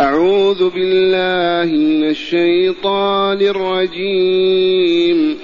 أعوذ بالله من الشيطان الرجيم.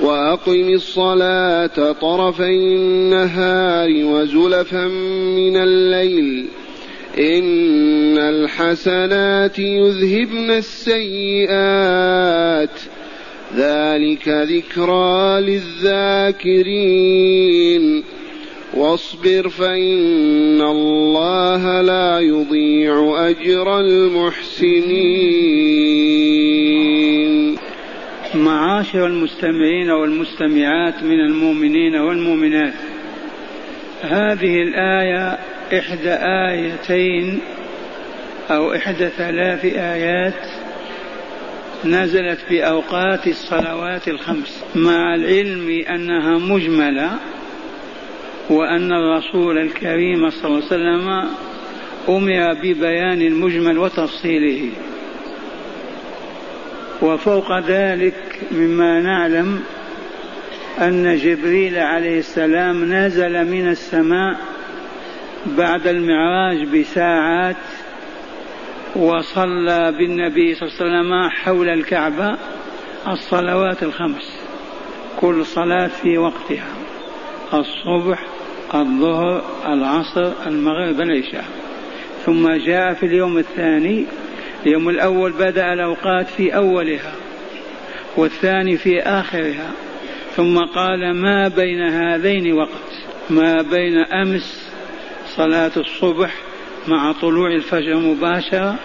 وأقم الصلاة طرفي النهار وزلفا من الليل. إن الحسنات يذهبن السيئات. ذلك ذكرى للذاكرين. واصبر فإن الله لا يضيع أجر المحسنين. معاشر المستمعين والمستمعات من المؤمنين والمؤمنات هذه الآية إحدى آيتين أو إحدى ثلاث آيات نزلت في أوقات الصلوات الخمس. مع العلم أنها مجملة وأن الرسول الكريم صلى الله عليه وسلم أمر ببيان المجمل وتفصيله. وفوق ذلك مما نعلم أن جبريل عليه السلام نزل من السماء بعد المعراج بساعات وصلى بالنبي صلى الله عليه وسلم حول الكعبة الصلوات الخمس كل صلاة في وقتها. الصبح الظهر العصر المغرب العشاء ثم جاء في اليوم الثاني اليوم الأول بدأ الأوقات في أولها والثاني في آخرها. ثم قال ما بين هذين وقت ما بين أمس صلاة الصبح مع طلوع الفجر مباشرة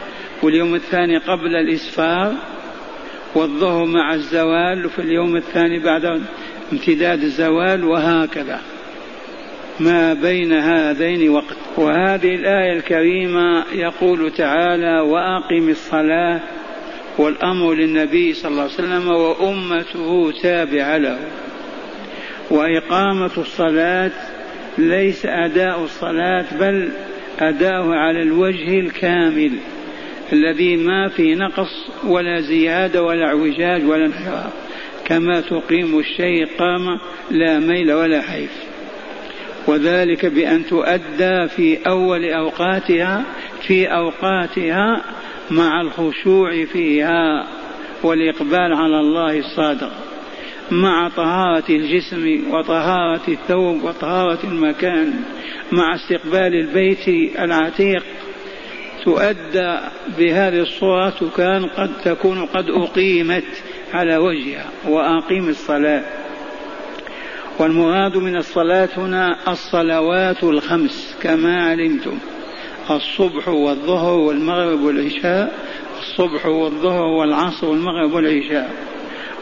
واليوم الثاني قبل الإسفار والظهر مع الزوال في اليوم الثاني بعد امتداد الزوال وهكذا. ما بين هذين وقت. وهذه الآية الكريمة يقول تعالى وأقم الصلاة والأمر للنبي صلى الله عليه وسلم وأمته تابعة له. وإقامة الصلاة ليس أداء الصلاة بل أداؤه على الوجه الكامل الذي ما في نقص ولا زيادة ولا اعوجاج ولا انحراف. كما تقيم الشيء قام لا ميل ولا حيف. وذلك بأن تؤدى في أول أوقاتها في أوقاتها مع الخشوع فيها والإقبال على الله الصادق مع طهارة الجسم وطهارة الثوب وطهارة المكان مع استقبال البيت العتيق. تؤدى بهذه الصورة كان قد تكون قد أقيمت على وجهها وأقيم الصلاة. والمراد من الصلاة هنا الصلوات الخمس كما علمتم. الصبح والظهر والمغرب والعشاء الصبح والظهر والعصر والمغرب والعشاء.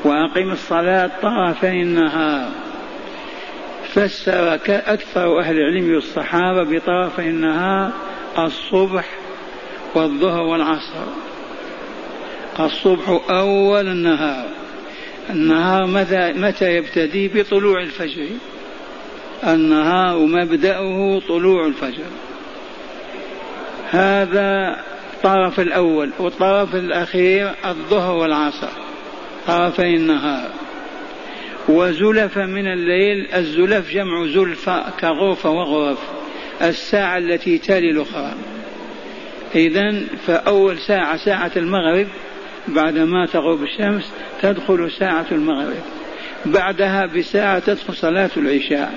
وأقم الصلاة طرفي النهار. فسر أكثر أهل العلم والصحابة بطرفي النهار الصبح والظهر والعصر. الصبح أول النهار. النهار متى, متى يبتدي؟ بطلوع الفجر. النهار مبدأه طلوع الفجر. هذا الطرف الأول والطرف الأخير الظهر والعصر. طرفي النهار. وزلف من الليل الزلف جمع زلفة كغرفة وغرف. الساعة التي تلي الأخرى. إذا فأول ساعة ساعة المغرب بعدما تغرب الشمس تدخل ساعة المغرب. بعدها بساعة تدخل صلاة العشاء.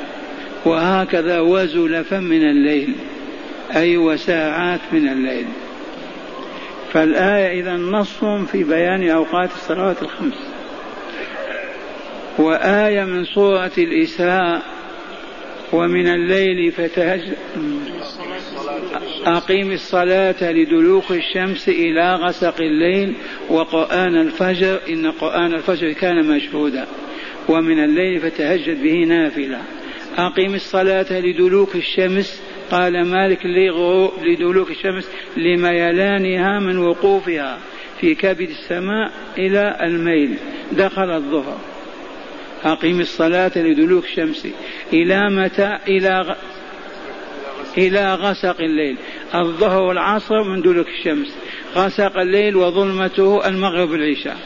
وهكذا وزلفا من الليل. أي وساعات من الليل. فالآية إذا نص في بيان أوقات الصلوات الخمس. وآية من سورة الإسراء. ومن الليل فتهج أقيم الصلاة لدلوك الشمس إلى غسق الليل وقرآن الفجر إن قرآن الفجر كان مشهودا. ومن الليل فتهجد به نافلة. أقيم الصلاة لدلوك الشمس قال مالك لدلوك الشمس لميلانها من وقوفها في كبد السماء إلى الميل. دخل الظهر. أقيم الصلاة لدلوك الشمس إلى متى إلى إلى غسق الليل. الظهر والعصر من دلوك الشمس. غسق الليل وظلمته المغرب العشاء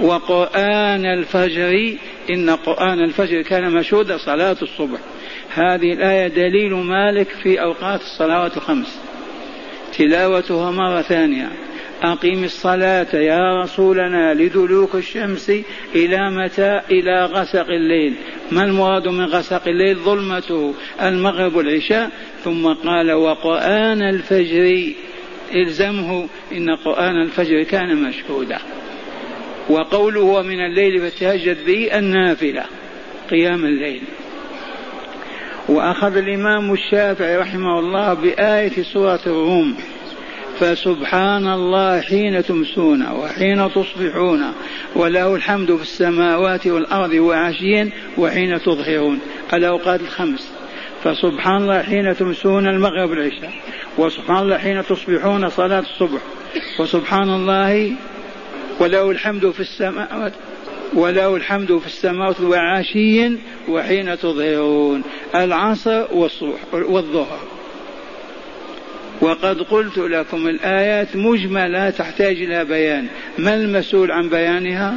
وقرآن الفجر إن قرآن الفجر كان مشهودا صلاة الصبح. هذه الآية دليل مالك في أوقات الصلوات الخمس. تلاوتها مرة ثانية. أقم الصلاة يا رسولنا لدلوك الشمس إلى متى؟ إلى غسق الليل. ما المراد من غسق الليل؟ ظلمته المغرب والعشاء. ثم قال وقرآن الفجر. إلزمه إن قرآن الفجر كان مشهودا. وقوله من الليل فتهجد به النافلة قيام الليل. وأخذ الإمام الشافعي رحمه الله بآية سورة الروم. فسبحان الله حين تمسون وحين تصبحون وله الحمد في السماوات والأرض وعشيا وحين تظهرون. الأوقات الخمس. فسبحان الله حين تمسون المغرب والعشاء. وسبحان الله حين تصبحون صلاة الصبح. وسبحان الله وله الحمد في السماوات وله الحمد في السماوات وعشيا وحين تظهرون. العصر والظهر. وقد قلت لكم الآيات مجملة تحتاج إلى بيان. ما المسؤول عن بيانها؟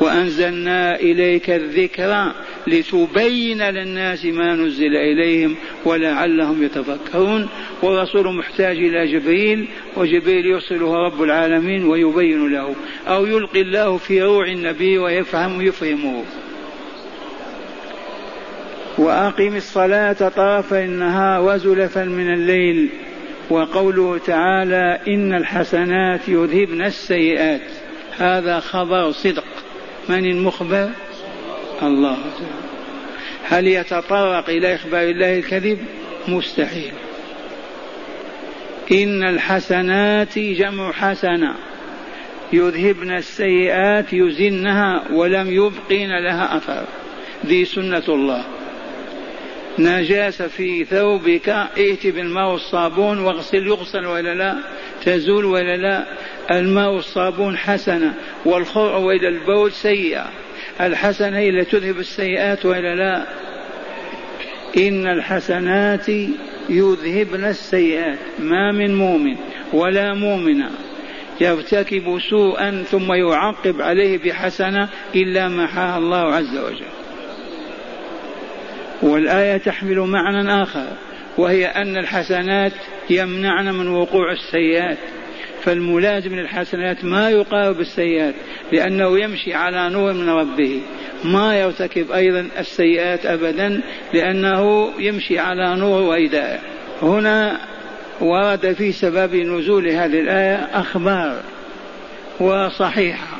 وأنزلنا إليك الذكر لتبين للناس ما نزل إليهم ولعلهم يتفكرون. والرسول محتاج إلى جبريل وجبريل يرسله رب العالمين ويبين له أو يلقي الله في روع النبي ويفهم يفهمه وأقم الصلاة طرفي النهار وزلفا من الليل. وقوله تعالى إن الحسنات يذهبن السيئات. هذا خبر صدق. من المخبر؟ الله. هل يتطرق إلى إخبار الله الكذب؟ مستحيل. إن الحسنات جمع حسنة. يذهبن السيئات يزنها ولم يبقين لها أثر. ذي سنة الله. نجاسة في ثوبك ائت بالماء والصابون واغسل يغسل ولا لا؟ تزول ولا لا؟ الماء والصابون حسنة والخرع وإلى البول سيئة. الحسنة هي التي تذهب السيئات ولا لا؟ إن الحسنات يذهبن السيئات. ما من مؤمن ولا مؤمنة يرتكب سوءا ثم يعقب عليه بحسنة إلا محاها الله عز وجل. والآية تحمل معنى آخر وهي أن الحسنات يمنعن من وقوع السيئات. فالملازم للحسنات ما يقارب السيئات لأنه يمشي على نور من ربه. ما يرتكب أيضا السيئات أبدا لأنه يمشي على نور وإداية هنا ورد في سبب نزول هذه الآية أخبار وصحيحة.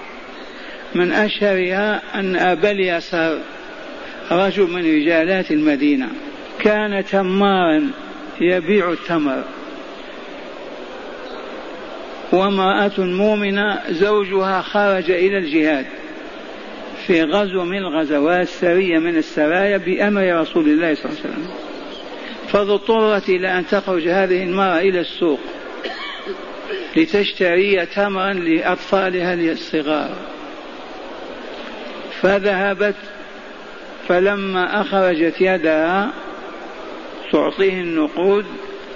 من أشهرها أن أبا اليسار رجل من رجالات المدينة كان تمارا يبيع التمر. وامرأة مؤمنة زوجها خرج إلى الجهاد في غزو من الغزوات سرية من السرايا بأمر رسول الله صلى الله عليه وسلم. فاضطرت إلى أن تخرج هذه المرأة إلى السوق لتشتري تمرا لأطفالها الصغار فذهبت فلما أخرجت يدها تعطيه النقود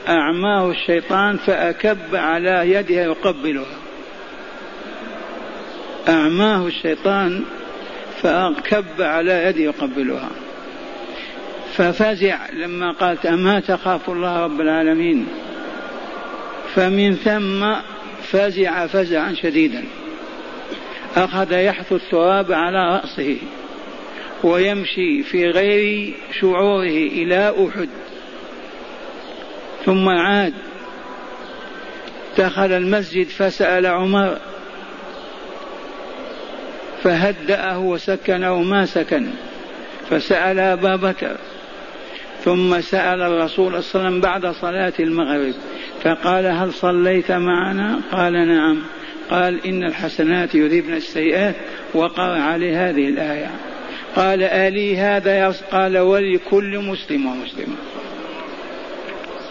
أعماه الشيطان فأكب على يدها يقبلها. أعماه الشيطان فأكب على يدي يقبلها. ففزع لما قالت أما تخاف الله رب العالمين؟ فمن ثم فزع فزعا شديدا. أخذ يحث التراب على رأسه. ويمشي في غير شعوره إلى أحد. ثم عاد. دخل المسجد فسأل عمر. فهدأه وسكنه ما سكن. فسأل أبا بكر. ثم سأل الرسول صلى الله عليه وسلم بعد صلاة المغرب. فقال هل صليت معنا؟ قال نعم. قال إن الحسنات يذهبن السيئات وقرأ عليه هذه الآية. قال ألي هذا قال ولكل مسلم ومسلمة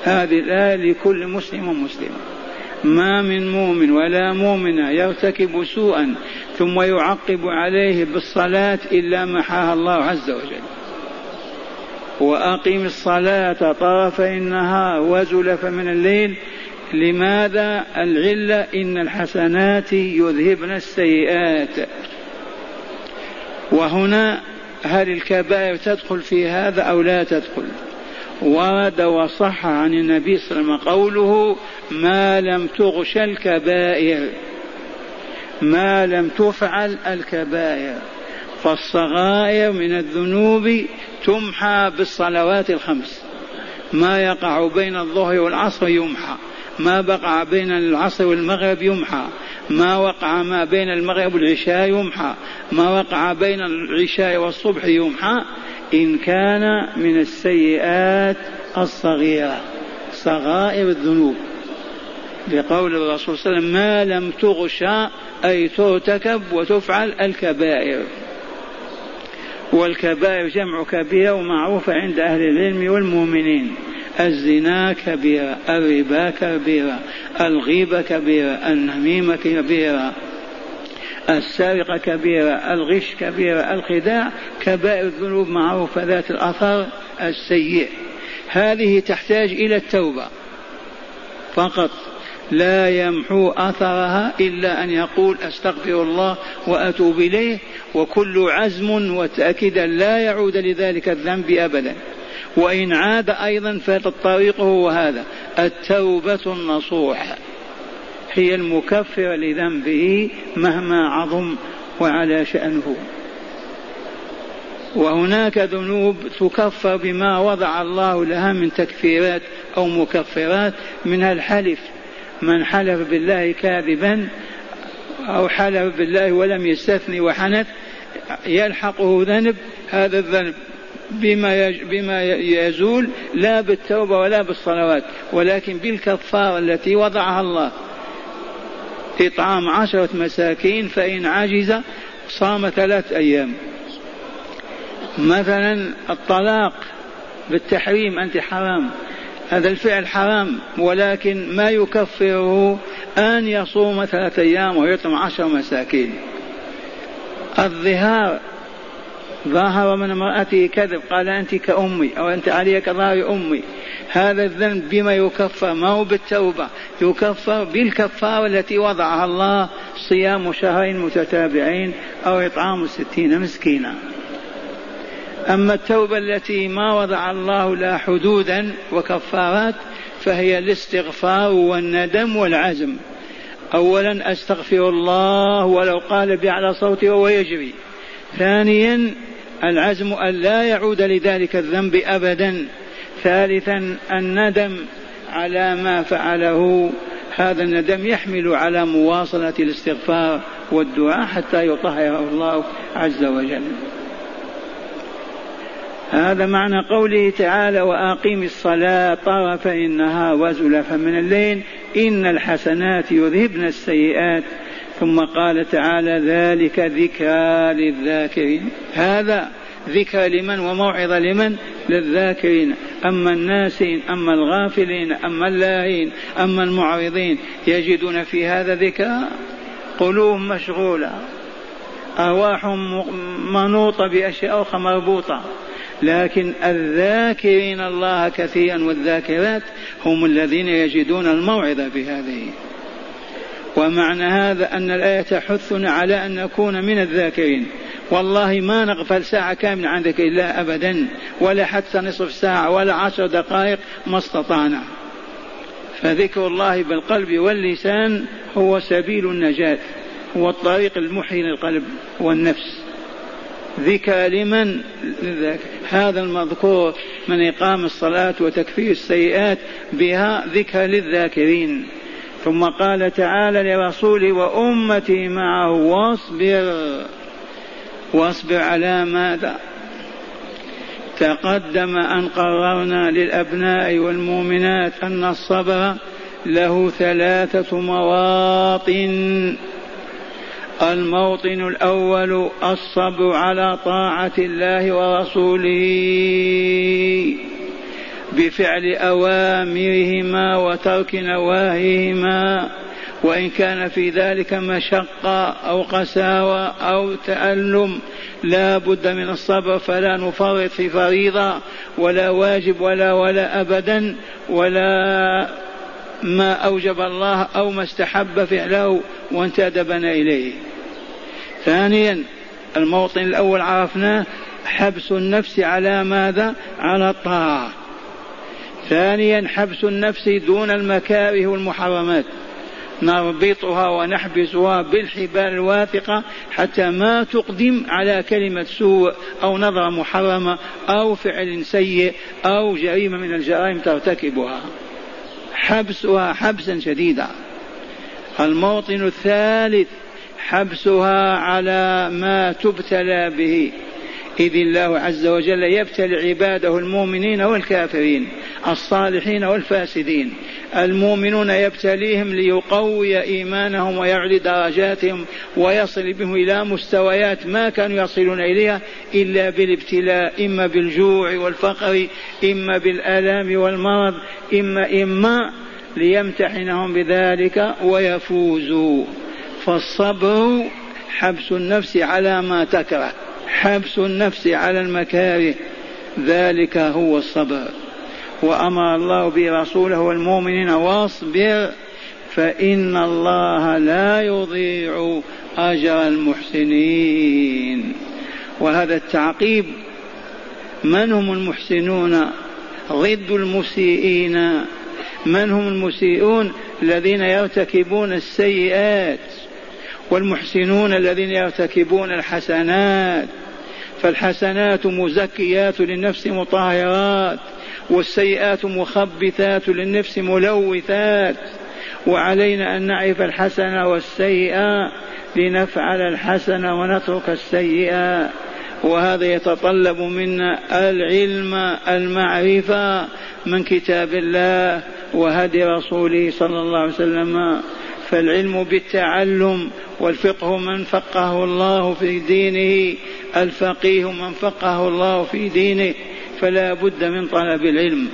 هذه الآية لكل مسلم ومسلمة ما من مؤمن ولا مؤمنة يرتكب سوءا ثم يعقب عليه بالصلاة إلا محاها الله عز وجل. وأقم الصلاة طرفي النهار وزلف من الليل. لماذا؟ العلة إن الحسنات يذهبن السيئات. وهنا هل الكبائر تدخل في هذا أو لا تدخل؟ ورد وصح عن النبي صلى الله عليه وسلم قوله ما لم تغش الكبائر. ما لم تفعل الكبائر. فالصغائر من الذنوب تمحى بالصلوات الخمس. ما يقع بين الظهر والعصر يمحى. ما بقع بين العصر والمغرب يمحى. ما وقع ما بين المغرب والعشاء يمحى. ما وقع بين العشاء والصبح يمحى. إن كان من السيئات الصغيرة. صغائر الذنوب. لقول الرسول صلى الله عليه وسلم ما لم تغشى أي ترتكب وتفعل الكبائر. والكبائر جمع كبيرة ومعروفة عند أهل العلم والمؤمنين. الزنا كبيرة الربا كبيرة الغيبة كبيرة النميمة كبيرة السرقة كبيرة الغش كبيرة الخداع كبائر الذنوب معروفة ذات الأثر السيء هذه تحتاج إلى التوبة. فقط لا يمحو أثرها إلا أن يقول أستغفر الله وأتوب إليه وكل عزم وتاكيدا لا يعود لذلك الذنب ابدا. وإن عاد أيضا فالطريق هو هذا التوبة النصوح هي المكفره لذنبه مهما عظم وعلى شأنه. وهناك ذنوب تكفر بما وضع الله لها من تكفيرات أو مكفرات منها الحلف. من حلف بالله كاذبا أو حلف بالله ولم يستثني وحنث يلحقه ذنب هذا الذنب. بما بما يزول لا بالتوبة ولا بالصلوات ولكن بالكفارة التي وضعها الله. إطعام عشرة مساكين فإن عجز صام ثلاث أيام. مثلا الطلاق بالتحريم أنت حرام هذا الفعل حرام ولكن ما يكفره أن يصوم ثلاثة أيام ويطعم عشر مساكين. الظهار ظاهر من امرأته كذب قال أنت كأمي أو أنت علي كظهر أمي. هذا الذنب بما يكفر ما هو بالتوبة يكفر بالكفارة التي وضعها الله صيام شهرين متتابعين أو إطعام ستين مسكينا. أما التوبة التي ما وضع الله لها حدودا وكفارات فهي الاستغفار والندم والعزم. أولا أستغفر الله ولو قال بأعلى صوته وهو يجري. ثانيا العزم أن لا يعود لذلك الذنب أبدا. ثالثا الندم على ما فعله. هذا الندم يحمل على مواصلة الاستغفار والدعاء حتى يطهره الله عز وجل. هذا معنى قوله تعالى وأقيم الصلاة طرفي النهار وزلفا من الليل. إن الحسنات يذهبن السيئات. ثم قال تعالى ذلك ذكرى للذاكرين. هذا ذكرى لمن وموعظة لمن؟ للذاكرين. أما الناسين أما الغافلين أما اللاهين أما المعرضين يجدون في هذا ذكرى قلوب مشغولة أرواحهم منوطة بأشياء أخرى مربوطة. لكن الذاكرين الله كثيرا والذاكرات هم الذين يجدون الموعظة بهذه. ومعنى هذا أن الآية تحثنا على أن نكون من الذاكرين. والله ما نغفل ساعة كاملة عن ذكر الله أبدا ولا حتى نصف ساعة ولا عشر دقائق ما استطعنا. فذكر الله بالقلب واللسان هو سبيل النجاة هو الطريق المحيي للقلب والنفس. ذكى لمن؟ هذا المذكور من إقام الصلاة وتكفير السيئات بها ذكى للذاكرين. ثم قال تعالى لرسوله وأمتي معه واصبر. واصبر على ماذا؟ تقدم أن قررنا للأبناء والمؤمنات أن الصبر له ثلاثة مواطن. الموطن الأول الصبر على طاعة الله ورسوله. بفعل أوامرهما وترك نواهيهما وإن كان في ذلك مشقة أو قساوة أو تألم لا بد من الصبر فلا نفرط في فريضة ولا واجب ولا ولا أبدا ولا ما أوجب الله أو ما استحب فعله وانتدبنا إليه. ثانيا الموطن الأول عرفناه حبس النفس على ماذا؟ على الطاعة. ثانيا حبس النفس دون المكاره والمحرمات. نربطها ونحبسها بالحبال الواثقة حتى ما تقدم على كلمة سوء أو نظرة محرمة أو فعل سيء أو جريمة من الجرائم ترتكبها. حبسها حبسا شديدا. الموطن الثالث حبسها على ما تبتلى به. إذ الله عز وجل يبتلي عباده المؤمنين والكافرين. الصالحين والفاسدين. المؤمنون يبتليهم ليقوي إيمانهم ويعلي درجاتهم ويصل بهم إلى مستويات ما كانوا يصلون إليها إلا بالابتلاء إما بالجوع والفقر إما بالآلام والمرض إما إما ليمتحنهم بذلك ويفوزوا. فالصبر حبس النفس على ما تكره حبس النفس على المكاره. ذلك هو الصبر. وأمر الله به رسوله والمؤمنين واصبر فإن الله لا يضيع أجر المحسنين. وهذا التعقيب من هم المحسنون؟ ضد المسيئين. من هم المسيئون؟ الذين يرتكبون السيئات. والمحسنون الذين يرتكبون الحسنات. فالحسنات مزكيات للنفس مطهرات. والسيئات مخبثات للنفس ملوثات. وعلينا أن نعرف الحسنة والسيئة لنفعل الحسنة ونترك السيئة. وهذا يتطلب منا العلم المعرفة من كتاب الله وهدي رسوله صلى الله عليه وسلم. فالعلم بالتعلم والفقه من فقه الله في دينه الفقيه من فقه الله في دينه. فلا بد من طلب العلم.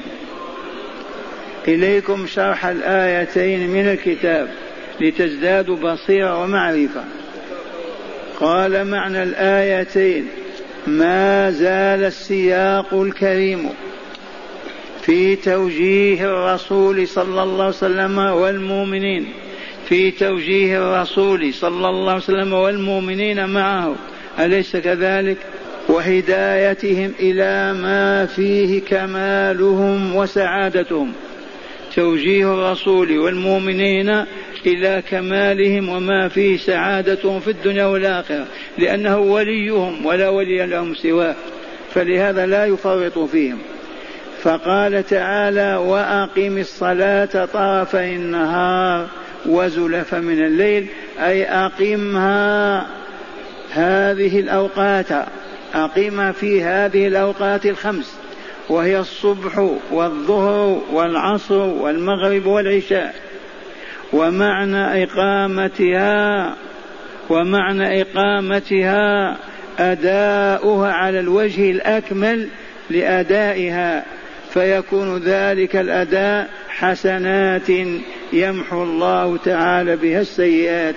إليكم شرح الآيتين من الكتاب لتزدادوا بصيرة ومعرفة. قال معنى الآيتين ما زال السياق الكريم في توجيه الرسول صلى الله عليه وسلم والمؤمنين في توجيه الرسول صلى الله عليه وسلم والمؤمنين معه. أليس كذلك؟ وهدايتهم إلى ما فيه كمالهم وسعادتهم. توجيه الرسول والمؤمنين إلى كمالهم وما فيه سعادتهم في الدنيا والآخرة لأنه وليهم ولا ولي لهم سواه فلهذا لا يفرط فيهم. فقال تعالى وأقم الصلاة طرفي النهار وزلف من الليل أي أقمها هذه الأوقات. أقم في هذه الأوقات الخمس وهي الصبح والظهر والعصر والمغرب والعشاء ومعنى إقامتها ومعنى إقامتها أداؤها على الوجه الأكمل لأدائها فيكون ذلك الأداء حسنات يمحو الله تعالى بها السيئات.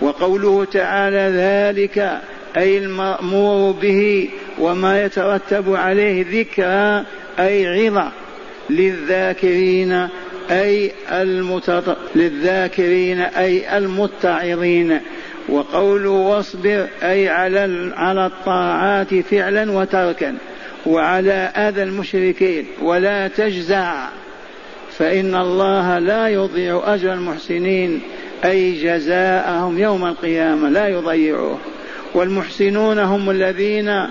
وقوله تعالى ذلك أي المأمور به وما يترتب عليه ذكرى أي عظة للذاكرين أي المتط... للذاكرين أي المتعظين. وقوله واصبر أي على على الطاعات فعلا وتركا وعلى أذى المشركين ولا تجزع. فإن الله لا يضيع أجر المحسنين أي جزاءهم يوم القيامة لا يضيعوه والمحسنون هم الذين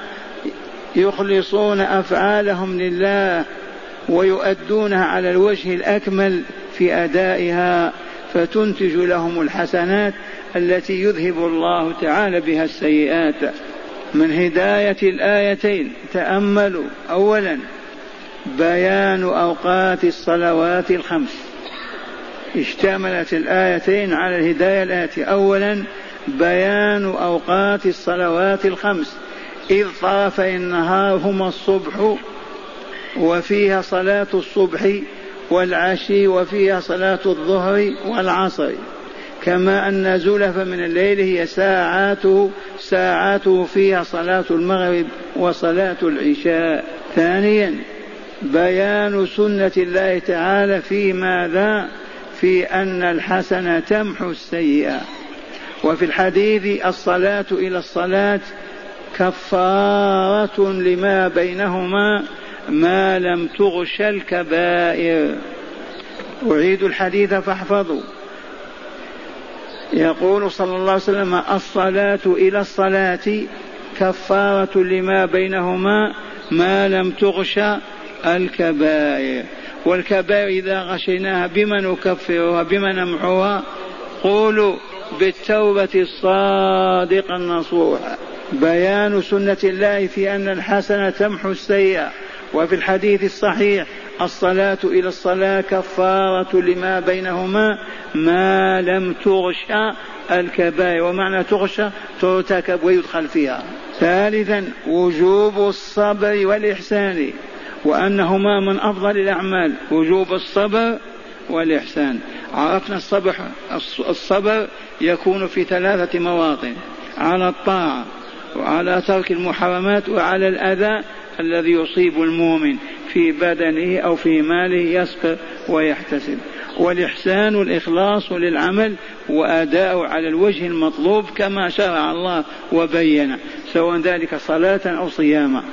يخلصون أفعالهم لله ويؤدونها على الوجه الأكمل في أدائها فتنتج لهم الحسنات التي يذهب الله تعالى بها السيئات. من هداية الآيتين تأملوا. أولا بيان أوقات الصلوات الخمس. اشتملت الآيتين على الهداية الآتية. أولا بيان أوقات الصلوات الخمس. إذ طرفي النهار هما الصبح وفيها صلاة الصبح والعشي وفيها صلاة الظهر والعصر. كما أن زلف من الليل هي ساعاته ساعاته فيها صلاة المغرب وصلاة العشاء. ثانيا بيان سنة الله تعالى في ماذا؟ في أن الحسنة تمحو السيئة. وفي الحديث الصلاة إلى الصلاة كفارة لما بينهما ما لم تغش الكبائر. أعيد الحديث فاحفظوا. يقول صلى الله عليه وسلم الصلاة إلى الصلاة كفارة لما بينهما ما لم تغش الكبائر. والكبائر إذا غشيناها بما نكفرها بما نمحوها قولوا بالتوبة الصادقة النصوحة بيان سنة الله في أن الحسنة تمحو السيئة وفي الحديث الصحيح الصلاة إلى الصلاة كفارة لما بينهما ما لم تغش الكبائر ومعنى تغش ترتكب ويدخل فيها. ثالثا وجوب الصبر والإحسان وأنهما من أفضل الأعمال. وجوب الصبر والإحسان. عرفنا الصبر الصبر يكون في ثلاثة مواطن على الطاعة وعلى ترك المحرمات وعلى الأذى الذي يصيب المؤمن في بدنه أو في ماله يصبر ويحتسب. والإحسان الإخلاص للعمل وأداء على الوجه المطلوب كما شرع الله وبين سواء ذلك صلاة أو صياما.